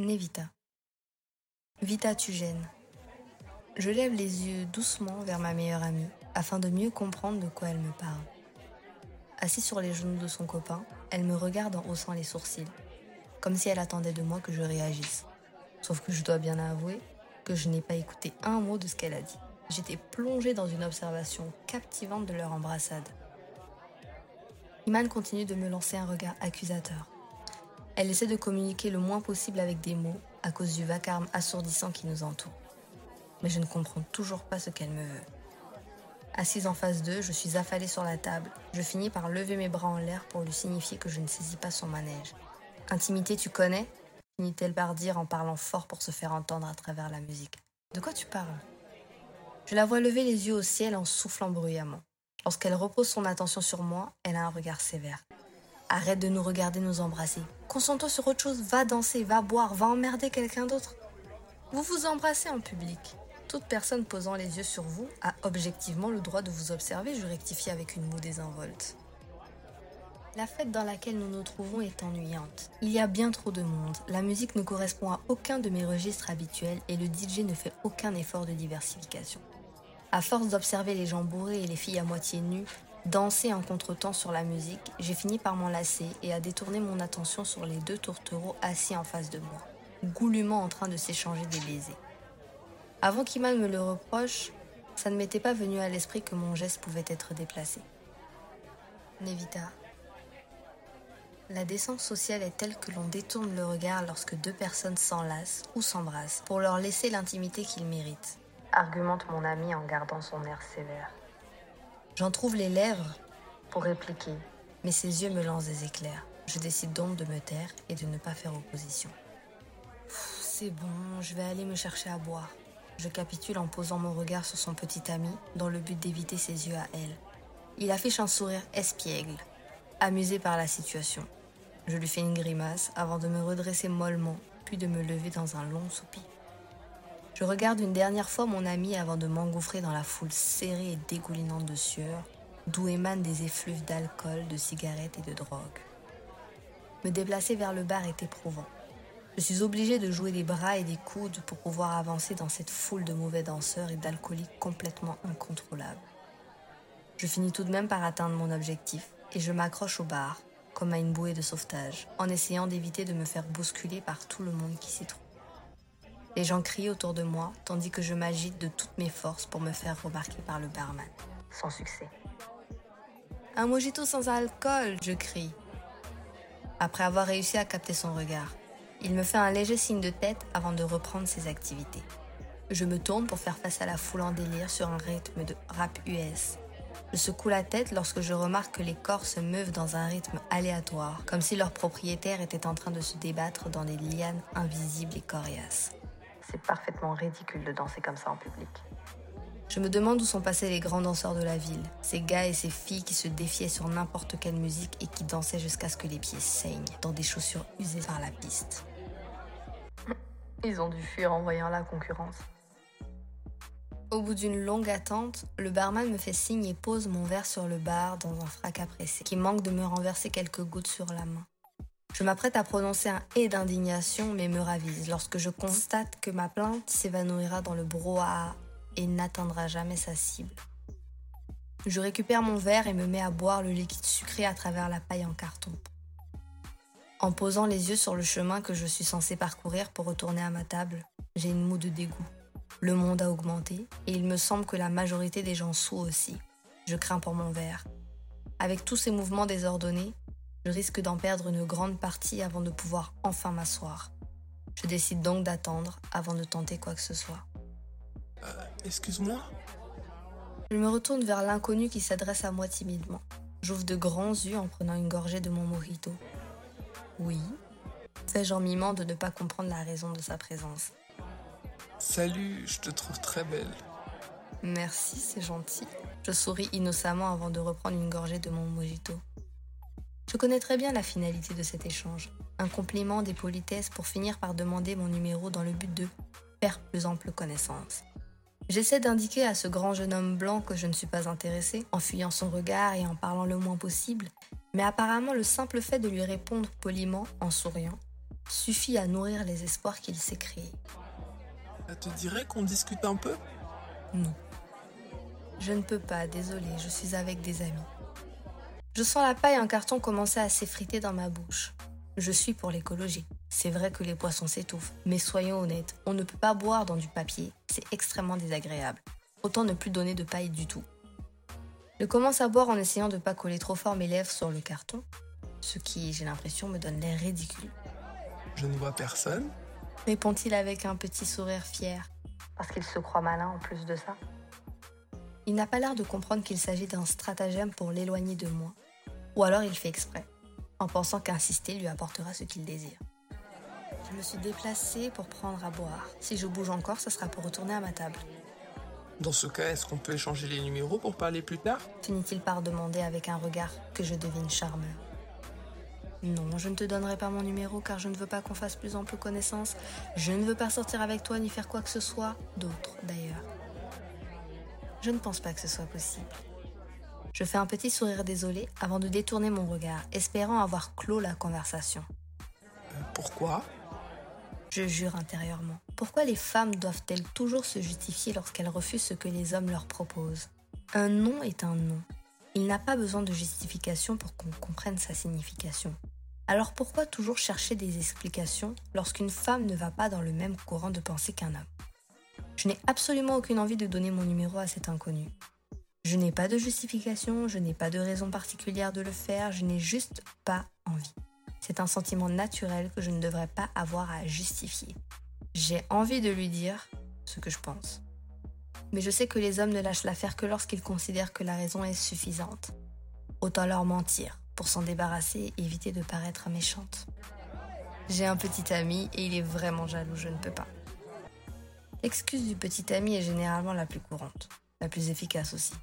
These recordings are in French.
Nevita. Vita, tu gênes. Je lève les yeux doucement vers ma meilleure amie afin de mieux comprendre de quoi elle me parle. Assise sur les genoux de son copain, elle me regarde en haussant les sourcils, comme si elle attendait de moi que je réagisse. Sauf que je dois bien avouer que je n'ai pas écouté un mot de ce qu'elle a dit. J'étais plongée dans une observation captivante de leur embrassade. Iman continue de me lancer un regard accusateur. Elle essaie de communiquer le moins possible avec des mots à cause du vacarme assourdissant qui nous entoure. Mais je ne comprends toujours pas ce qu'elle me veut. Assise en face d'eux, je suis affalée sur la table. Je finis par lever mes bras en l'air pour lui signifier que je ne saisis pas son manège. Intimité, tu connais? finit-elle par dire en parlant fort pour se faire entendre à travers la musique. De quoi tu parles? Je la vois lever les yeux au ciel en soufflant bruyamment. Lorsqu'elle repose son attention sur moi, elle a un regard sévère. Arrête de nous regarder nous embrasser. Concentre-toi sur autre chose, va danser, va boire, va emmerder quelqu'un d'autre. Vous vous embrassez en public. Toute personne posant les yeux sur vous a objectivement le droit de vous observer, je rectifie avec une moue désinvolte. La fête dans laquelle nous nous trouvons est ennuyante. Il y a bien trop de monde, la musique ne correspond à aucun de mes registres habituels et le DJ ne fait aucun effort de diversification. À force d'observer les gens bourrés et les filles à moitié nues, danser en contretemps sur la musique, j'ai fini par m'enlacer et à détourner mon attention sur les deux tourtereaux assis en face de moi, goulûment en train de s'échanger des baisers. Avant qu'Iman me le reproche, ça ne m'était pas venu à l'esprit que mon geste pouvait être déplacé. Nevita. La décence sociale est telle que l'on détourne le regard lorsque deux personnes s'enlacent ou s'embrassent pour leur laisser l'intimité qu'ils méritent argumente mon ami en gardant son air sévère. J'en trouve les lèvres pour répliquer, mais ses yeux me lancent des éclairs. Je décide donc de me taire et de ne pas faire opposition. C'est bon, je vais aller me chercher à boire. Je capitule en posant mon regard sur son petit ami dans le but d'éviter ses yeux à elle. Il affiche un sourire espiègle, amusé par la situation. Je lui fais une grimace avant de me redresser mollement, puis de me lever dans un long soupir. Je regarde une dernière fois mon ami avant de m'engouffrer dans la foule serrée et dégoulinante de sueur, d'où émanent des effluves d'alcool, de cigarettes et de drogue. Me déplacer vers le bar est éprouvant. Je suis obligée de jouer des bras et des coudes pour pouvoir avancer dans cette foule de mauvais danseurs et d'alcooliques complètement incontrôlables. Je finis tout de même par atteindre mon objectif et je m'accroche au bar, comme à une bouée de sauvetage, en essayant d'éviter de me faire bousculer par tout le monde qui s'y trouve. Les gens crient autour de moi, tandis que je m'agite de toutes mes forces pour me faire remarquer par le barman. Sans succès. Un mojito sans alcool, je crie. Après avoir réussi à capter son regard, il me fait un léger signe de tête avant de reprendre ses activités. Je me tourne pour faire face à la foule en délire sur un rythme de rap US. Je secoue la tête lorsque je remarque que les corps se meuvent dans un rythme aléatoire, comme si leur propriétaire était en train de se débattre dans des lianes invisibles et coriaces. C'est parfaitement ridicule de danser comme ça en public. Je me demande où sont passés les grands danseurs de la ville, ces gars et ces filles qui se défiaient sur n'importe quelle musique et qui dansaient jusqu'à ce que les pieds saignent dans des chaussures usées par la piste. Ils ont dû fuir en voyant la concurrence. Au bout d'une longue attente, le barman me fait signe et pose mon verre sur le bar dans un fracas pressé, qui manque de me renverser quelques gouttes sur la main. Je m'apprête à prononcer un et d'indignation, mais me ravise lorsque je constate que ma plainte s'évanouira dans le brouhaha et n'atteindra jamais sa cible. Je récupère mon verre et me mets à boire le liquide sucré à travers la paille en carton. En posant les yeux sur le chemin que je suis censé parcourir pour retourner à ma table, j'ai une moue de dégoût. Le monde a augmenté et il me semble que la majorité des gens sous aussi. Je crains pour mon verre. Avec tous ces mouvements désordonnés, je risque d'en perdre une grande partie avant de pouvoir enfin m'asseoir. Je décide donc d'attendre avant de tenter quoi que ce soit. Euh, excuse-moi Je me retourne vers l'inconnu qui s'adresse à moi timidement. J'ouvre de grands yeux en prenant une gorgée de mon mojito. Oui Fais-je en mimant de ne pas comprendre la raison de sa présence? Salut, je te trouve très belle. Merci, c'est gentil. Je souris innocemment avant de reprendre une gorgée de mon mojito. Je connais très bien la finalité de cet échange. Un compliment des politesses pour finir par demander mon numéro dans le but de faire plus ample connaissance. J'essaie d'indiquer à ce grand jeune homme blanc que je ne suis pas intéressée, en fuyant son regard et en parlant le moins possible, mais apparemment le simple fait de lui répondre poliment, en souriant, suffit à nourrir les espoirs qu'il s'est créés. Ça te dirait qu'on discute un peu? Non. Je ne peux pas, désolé, je suis avec des amis. Je sens la paille en carton commencer à s'effriter dans ma bouche. Je suis pour l'écologie. C'est vrai que les poissons s'étouffent, mais soyons honnêtes, on ne peut pas boire dans du papier, c'est extrêmement désagréable. Autant ne plus donner de paille du tout. Je commence à boire en essayant de ne pas coller trop fort mes lèvres sur le carton, ce qui, j'ai l'impression, me donne l'air ridicule. Je ne vois personne. Répond-il avec un petit sourire fier, parce qu'il se croit malin en plus de ça? Il n'a pas l'air de comprendre qu'il s'agit d'un stratagème pour l'éloigner de moi, ou alors il fait exprès, en pensant qu'insister lui apportera ce qu'il désire. Je me suis déplacée pour prendre à boire. Si je bouge encore, ce sera pour retourner à ma table. Dans ce cas, est-ce qu'on peut échanger les numéros pour parler plus tard? Finit-il par demander avec un regard que je devine charmeur. Non, je ne te donnerai pas mon numéro car je ne veux pas qu'on fasse plus ample connaissance. Je ne veux pas sortir avec toi ni faire quoi que ce soit d'autre d'ailleurs. Je ne pense pas que ce soit possible. Je fais un petit sourire désolé avant de détourner mon regard, espérant avoir clos la conversation. Euh, pourquoi? Je jure intérieurement. Pourquoi les femmes doivent-elles toujours se justifier lorsqu'elles refusent ce que les hommes leur proposent? Un non est un non. Il n'a pas besoin de justification pour qu'on comprenne sa signification. Alors pourquoi toujours chercher des explications lorsqu'une femme ne va pas dans le même courant de pensée qu'un homme? Je n'ai absolument aucune envie de donner mon numéro à cet inconnu. Je n'ai pas de justification, je n'ai pas de raison particulière de le faire, je n'ai juste pas envie. C'est un sentiment naturel que je ne devrais pas avoir à justifier. J'ai envie de lui dire ce que je pense. Mais je sais que les hommes ne lâchent l'affaire que lorsqu'ils considèrent que la raison est suffisante. Autant leur mentir pour s'en débarrasser et éviter de paraître méchante. J'ai un petit ami et il est vraiment jaloux, je ne peux pas. L'excuse du petit ami est généralement la plus courante, la plus efficace aussi.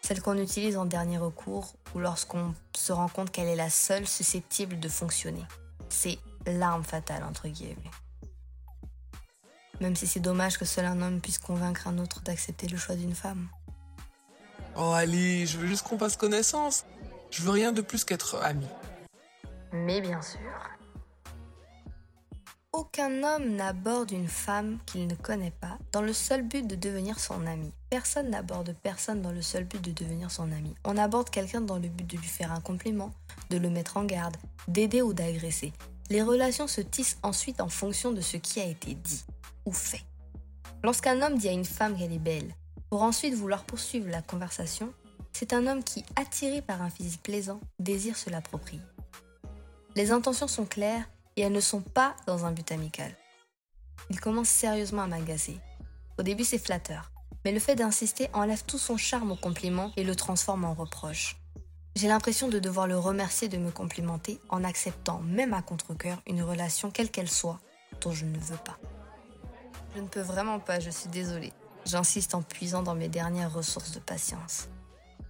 Celle qu'on utilise en dernier recours ou lorsqu'on se rend compte qu'elle est la seule susceptible de fonctionner. C'est l'arme fatale, entre guillemets. Même si c'est dommage que seul un homme puisse convaincre un autre d'accepter le choix d'une femme. Oh Ali, je veux juste qu'on fasse connaissance. Je veux rien de plus qu'être amis. Mais bien sûr. Aucun homme n'aborde une femme qu'il ne connaît pas dans le seul but de devenir son ami. Personne n'aborde personne dans le seul but de devenir son ami. On aborde quelqu'un dans le but de lui faire un compliment, de le mettre en garde, d'aider ou d'agresser. Les relations se tissent ensuite en fonction de ce qui a été dit ou fait. Lorsqu'un homme dit à une femme qu'elle est belle, pour ensuite vouloir poursuivre la conversation, c'est un homme qui, attiré par un physique plaisant, désire se l'approprier. Les intentions sont claires et elles ne sont pas dans un but amical. Il commence sérieusement à m'agacer. Au début, c'est flatteur, mais le fait d'insister enlève tout son charme au compliment et le transforme en reproche. J'ai l'impression de devoir le remercier de me complimenter en acceptant, même à contre-coeur, une relation quelle qu'elle soit, dont je ne veux pas. Je ne peux vraiment pas, je suis désolée. J'insiste en puisant dans mes dernières ressources de patience.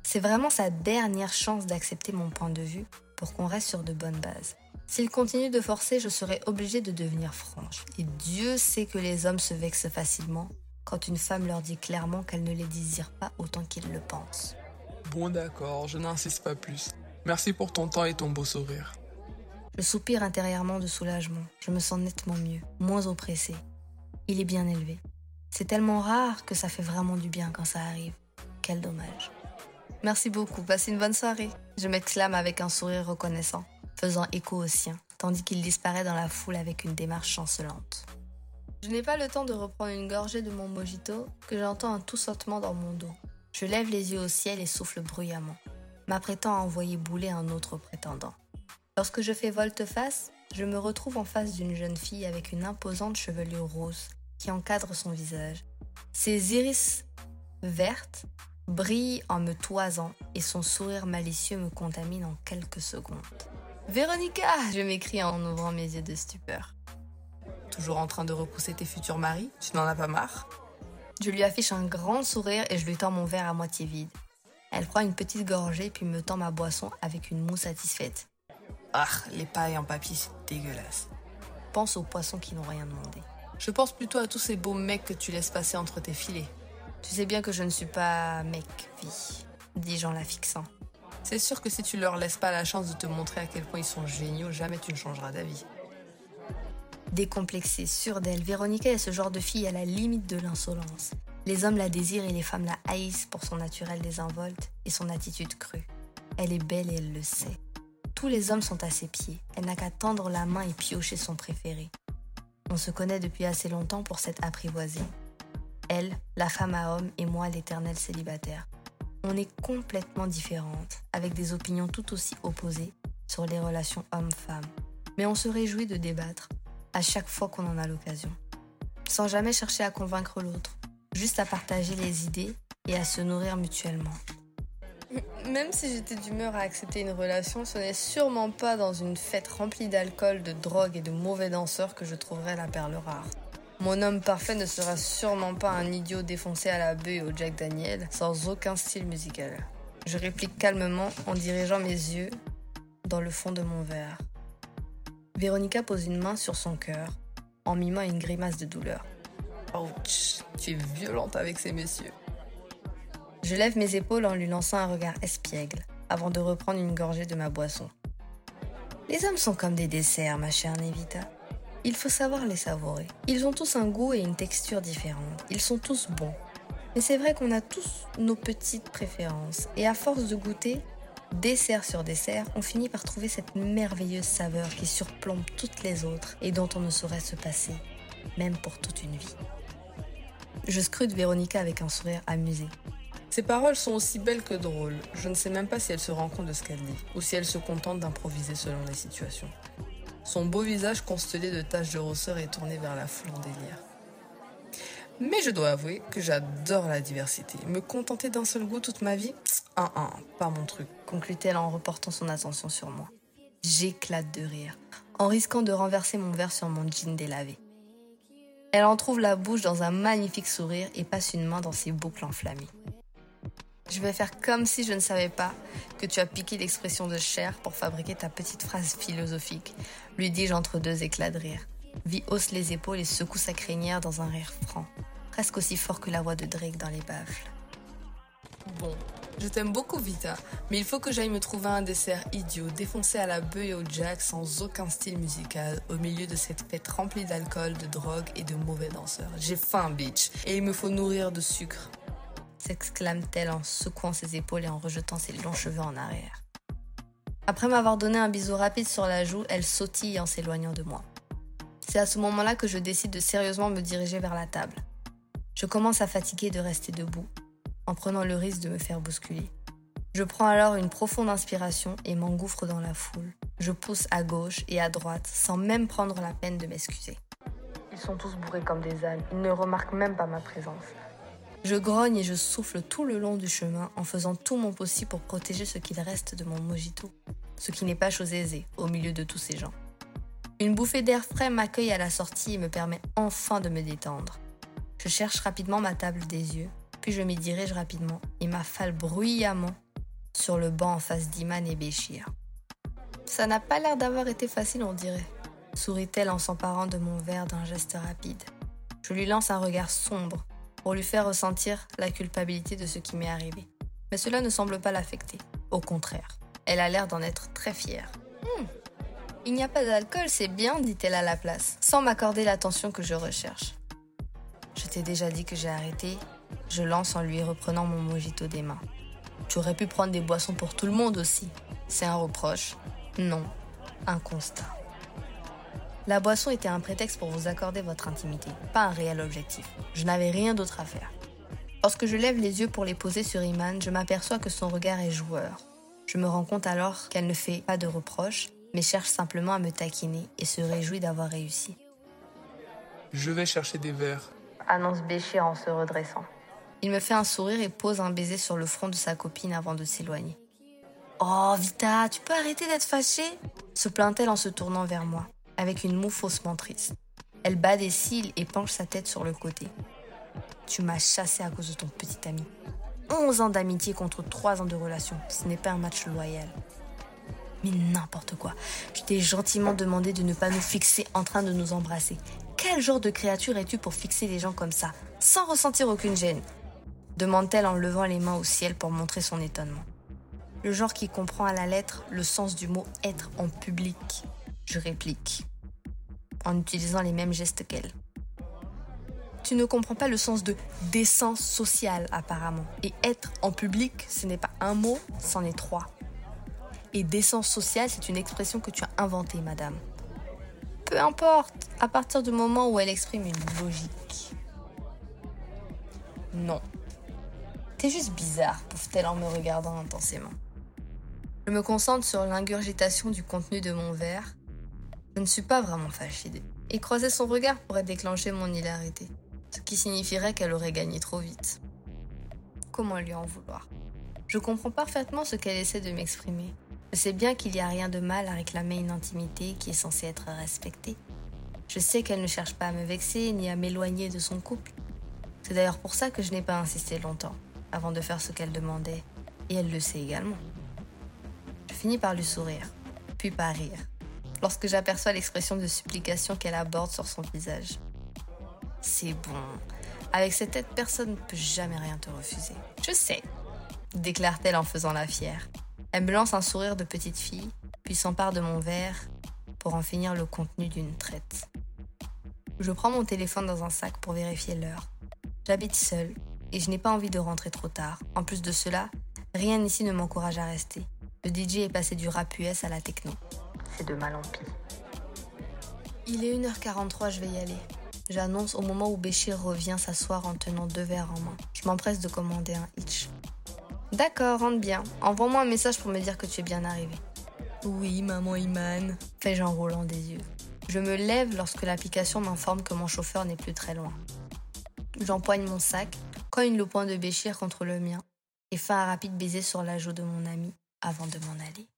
C'est vraiment sa dernière chance d'accepter mon point de vue pour qu'on reste sur de bonnes bases. S'il continue de forcer, je serai obligée de devenir franche. Et Dieu sait que les hommes se vexent facilement quand une femme leur dit clairement qu'elle ne les désire pas autant qu'ils le pensent. Bon d'accord, je n'insiste pas plus. Merci pour ton temps et ton beau sourire. Je soupire intérieurement de soulagement. Je me sens nettement mieux, moins oppressée. Il est bien élevé. C'est tellement rare que ça fait vraiment du bien quand ça arrive. Quel dommage. Merci beaucoup, passez une bonne soirée. Je m'exclame avec un sourire reconnaissant faisant écho au sien, tandis qu'il disparaît dans la foule avec une démarche chancelante. Je n'ai pas le temps de reprendre une gorgée de mon mojito que j'entends un tout sautement dans mon dos. Je lève les yeux au ciel et souffle bruyamment, m'apprêtant à envoyer bouler un autre prétendant. Lorsque je fais volte-face, je me retrouve en face d'une jeune fille avec une imposante chevelure rose qui encadre son visage. Ses iris vertes brillent en me toisant et son sourire malicieux me contamine en quelques secondes. Véronica Je m'écris en ouvrant mes yeux de stupeur. Toujours en train de repousser tes futurs maris Tu n'en as pas marre? Je lui affiche un grand sourire et je lui tends mon verre à moitié vide. Elle prend une petite gorgée puis me tend ma boisson avec une moue satisfaite. Ah, les pailles en papier, c'est dégueulasse. Pense aux poissons qui n'ont rien demandé. Je pense plutôt à tous ces beaux mecs que tu laisses passer entre tes filets. Tu sais bien que je ne suis pas mec, vie, dis-je en la fixant. C'est sûr que si tu leur laisses pas la chance de te montrer à quel point ils sont géniaux, jamais tu ne changeras d'avis. Décomplexée, sûre d'elle, Véronica est ce genre de fille à la limite de l'insolence. Les hommes la désirent et les femmes la haïssent pour son naturel désinvolte et son attitude crue. Elle est belle et elle le sait. Tous les hommes sont à ses pieds. Elle n'a qu'à tendre la main et piocher son préféré. On se connaît depuis assez longtemps pour s'être apprivoisée. Elle, la femme à homme, et moi, l'éternel célibataire. On est complètement différentes, avec des opinions tout aussi opposées sur les relations homme-femme. Mais on se réjouit de débattre à chaque fois qu'on en a l'occasion, sans jamais chercher à convaincre l'autre, juste à partager les idées et à se nourrir mutuellement. Même si j'étais d'humeur à accepter une relation, ce n'est sûrement pas dans une fête remplie d'alcool, de drogue et de mauvais danseurs que je trouverai la perle rare. Mon homme parfait ne sera sûrement pas un idiot défoncé à la bœuf au Jack Daniel, sans aucun style musical. Je réplique calmement en dirigeant mes yeux dans le fond de mon verre. Véronica pose une main sur son cœur, en mimant une grimace de douleur. Ouch, tu es violente avec ces messieurs. Je lève mes épaules en lui lançant un regard espiègle, avant de reprendre une gorgée de ma boisson. Les hommes sont comme des desserts, ma chère Nevita. Il faut savoir les savourer. Ils ont tous un goût et une texture différente. Ils sont tous bons. Mais c'est vrai qu'on a tous nos petites préférences. Et à force de goûter, dessert sur dessert, on finit par trouver cette merveilleuse saveur qui surplombe toutes les autres et dont on ne saurait se passer, même pour toute une vie. Je scrute Véronica avec un sourire amusé. Ses paroles sont aussi belles que drôles. Je ne sais même pas si elle se rend compte de ce qu'elle dit, ou si elle se contente d'improviser selon les situations. Son beau visage constellé de taches de rousseur est tourné vers la foule en délire. Mais je dois avouer que j'adore la diversité. Me contenter d'un seul goût toute ma vie Un, un, pas mon truc, conclut-elle en reportant son attention sur moi. J'éclate de rire, en risquant de renverser mon verre sur mon jean délavé. Elle en trouve la bouche dans un magnifique sourire et passe une main dans ses boucles enflammées. Je vais faire comme si je ne savais pas que tu as piqué l'expression de chair pour fabriquer ta petite phrase philosophique, lui dis-je entre deux éclats de rire. Vi hausse les épaules et secoue sa crinière dans un rire franc, presque aussi fort que la voix de Drake dans les baffles. Bon, je t'aime beaucoup, Vita, mais il faut que j'aille me trouver un dessert idiot, défoncé à la bœuf et au jack sans aucun style musical, au milieu de cette fête remplie d'alcool, de drogue et de mauvais danseurs. J'ai faim, bitch, et il me faut nourrir de sucre s'exclame-t-elle en secouant ses épaules et en rejetant ses longs cheveux en arrière. Après m'avoir donné un bisou rapide sur la joue, elle sautille en s'éloignant de moi. C'est à ce moment-là que je décide de sérieusement me diriger vers la table. Je commence à fatiguer de rester debout, en prenant le risque de me faire bousculer. Je prends alors une profonde inspiration et m'engouffre dans la foule. Je pousse à gauche et à droite sans même prendre la peine de m'excuser. Ils sont tous bourrés comme des ânes, ils ne remarquent même pas ma présence. Je grogne et je souffle tout le long du chemin en faisant tout mon possible pour protéger ce qu'il reste de mon mojito, ce qui n'est pas chose aisée au milieu de tous ces gens. Une bouffée d'air frais m'accueille à la sortie et me permet enfin de me détendre. Je cherche rapidement ma table des yeux, puis je m'y dirige rapidement et m'affale bruyamment sur le banc en face d'Iman et Béchir. Ça n'a pas l'air d'avoir été facile, on dirait, sourit-elle en s'emparant de mon verre d'un geste rapide. Je lui lance un regard sombre pour lui faire ressentir la culpabilité de ce qui m'est arrivé. Mais cela ne semble pas l'affecter. Au contraire, elle a l'air d'en être très fière. Hmm. Il n'y a pas d'alcool, c'est bien, dit-elle à la place, sans m'accorder l'attention que je recherche. Je t'ai déjà dit que j'ai arrêté, je lance en lui reprenant mon mojito des mains. Tu aurais pu prendre des boissons pour tout le monde aussi. C'est un reproche Non, un constat. La boisson était un prétexte pour vous accorder votre intimité, pas un réel objectif. Je n'avais rien d'autre à faire. Lorsque je lève les yeux pour les poser sur Iman, je m'aperçois que son regard est joueur. Je me rends compte alors qu'elle ne fait pas de reproches, mais cherche simplement à me taquiner et se réjouit d'avoir réussi. Je vais chercher des verres, annonce Béchir en se redressant. Il me fait un sourire et pose un baiser sur le front de sa copine avant de s'éloigner. Oh, Vita, tu peux arrêter d'être fâchée? se plaint-elle en se tournant vers moi avec une moue faussement triste. Elle bat des cils et penche sa tête sur le côté. Tu m'as chassé à cause de ton petit ami. 11 ans d'amitié contre 3 ans de relation. Ce n'est pas un match loyal. Mais n'importe quoi. Tu t'es gentiment demandé de ne pas nous fixer en train de nous embrasser. Quel genre de créature es-tu pour fixer les gens comme ça, sans ressentir aucune gêne demande-t-elle en levant les mains au ciel pour montrer son étonnement. Le genre qui comprend à la lettre le sens du mot être en public. Je réplique. En utilisant les mêmes gestes qu'elle. Tu ne comprends pas le sens de décence sociale apparemment. Et être en public, ce n'est pas un mot, c'en est trois. Et décence sociale, c'est une expression que tu as inventée, madame. Peu importe, à partir du moment où elle exprime une logique. Non. T'es juste bizarre, pouffe-t-elle en me regardant intensément. Je me concentre sur l'ingurgitation du contenu de mon verre. Je ne suis pas vraiment fâchée. Et croiser son regard pourrait déclencher mon hilarité ce qui signifierait qu'elle aurait gagné trop vite. Comment lui en vouloir? Je comprends parfaitement ce qu'elle essaie de m'exprimer. Je sais bien qu'il n'y a rien de mal à réclamer une intimité qui est censée être respectée. Je sais qu'elle ne cherche pas à me vexer ni à m'éloigner de son couple. C'est d'ailleurs pour ça que je n'ai pas insisté longtemps avant de faire ce qu'elle demandait, et elle le sait également. Je finis par lui sourire, puis par rire, lorsque j'aperçois l'expression de supplication qu'elle aborde sur son visage. C'est bon. Avec cette tête, personne ne peut jamais rien te refuser. Je sais, déclare-t-elle en faisant la fière. Elle me lance un sourire de petite fille, puis s'empare de mon verre pour en finir le contenu d'une traite. Je prends mon téléphone dans un sac pour vérifier l'heure. J'habite seule et je n'ai pas envie de rentrer trop tard. En plus de cela, rien ici ne m'encourage à rester. Le DJ est passé du rap US à la techno. C'est de mal en pis. Il est 1h43, je vais y aller. J'annonce au moment où Béchir revient s'asseoir en tenant deux verres en main. Je m'empresse de commander un hitch. D'accord, rentre bien. Envoie-moi un message pour me dire que tu es bien arrivé. Oui, maman Iman, fais-je en roulant des yeux. Je me lève lorsque l'application m'informe que mon chauffeur n'est plus très loin. J'empoigne mon sac, cogne le poing de Béchir contre le mien et fais un rapide baiser sur la joue de mon ami avant de m'en aller.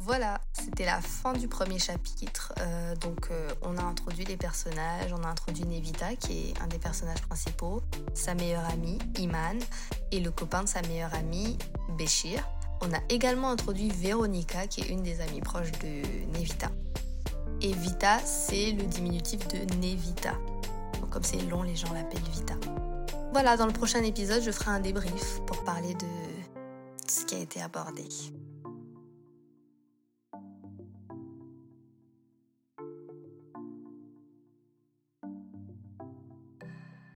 Voilà, c'était la fin du premier chapitre. Euh, donc, euh, on a introduit les personnages. On a introduit Nevita, qui est un des personnages principaux, sa meilleure amie, Iman, et le copain de sa meilleure amie, Béchir. On a également introduit Véronica, qui est une des amies proches de Nevita. Et Vita, c'est le diminutif de Nevita. Comme c'est long, les gens l'appellent Vita. Voilà, dans le prochain épisode, je ferai un débrief pour parler de ce qui a été abordé.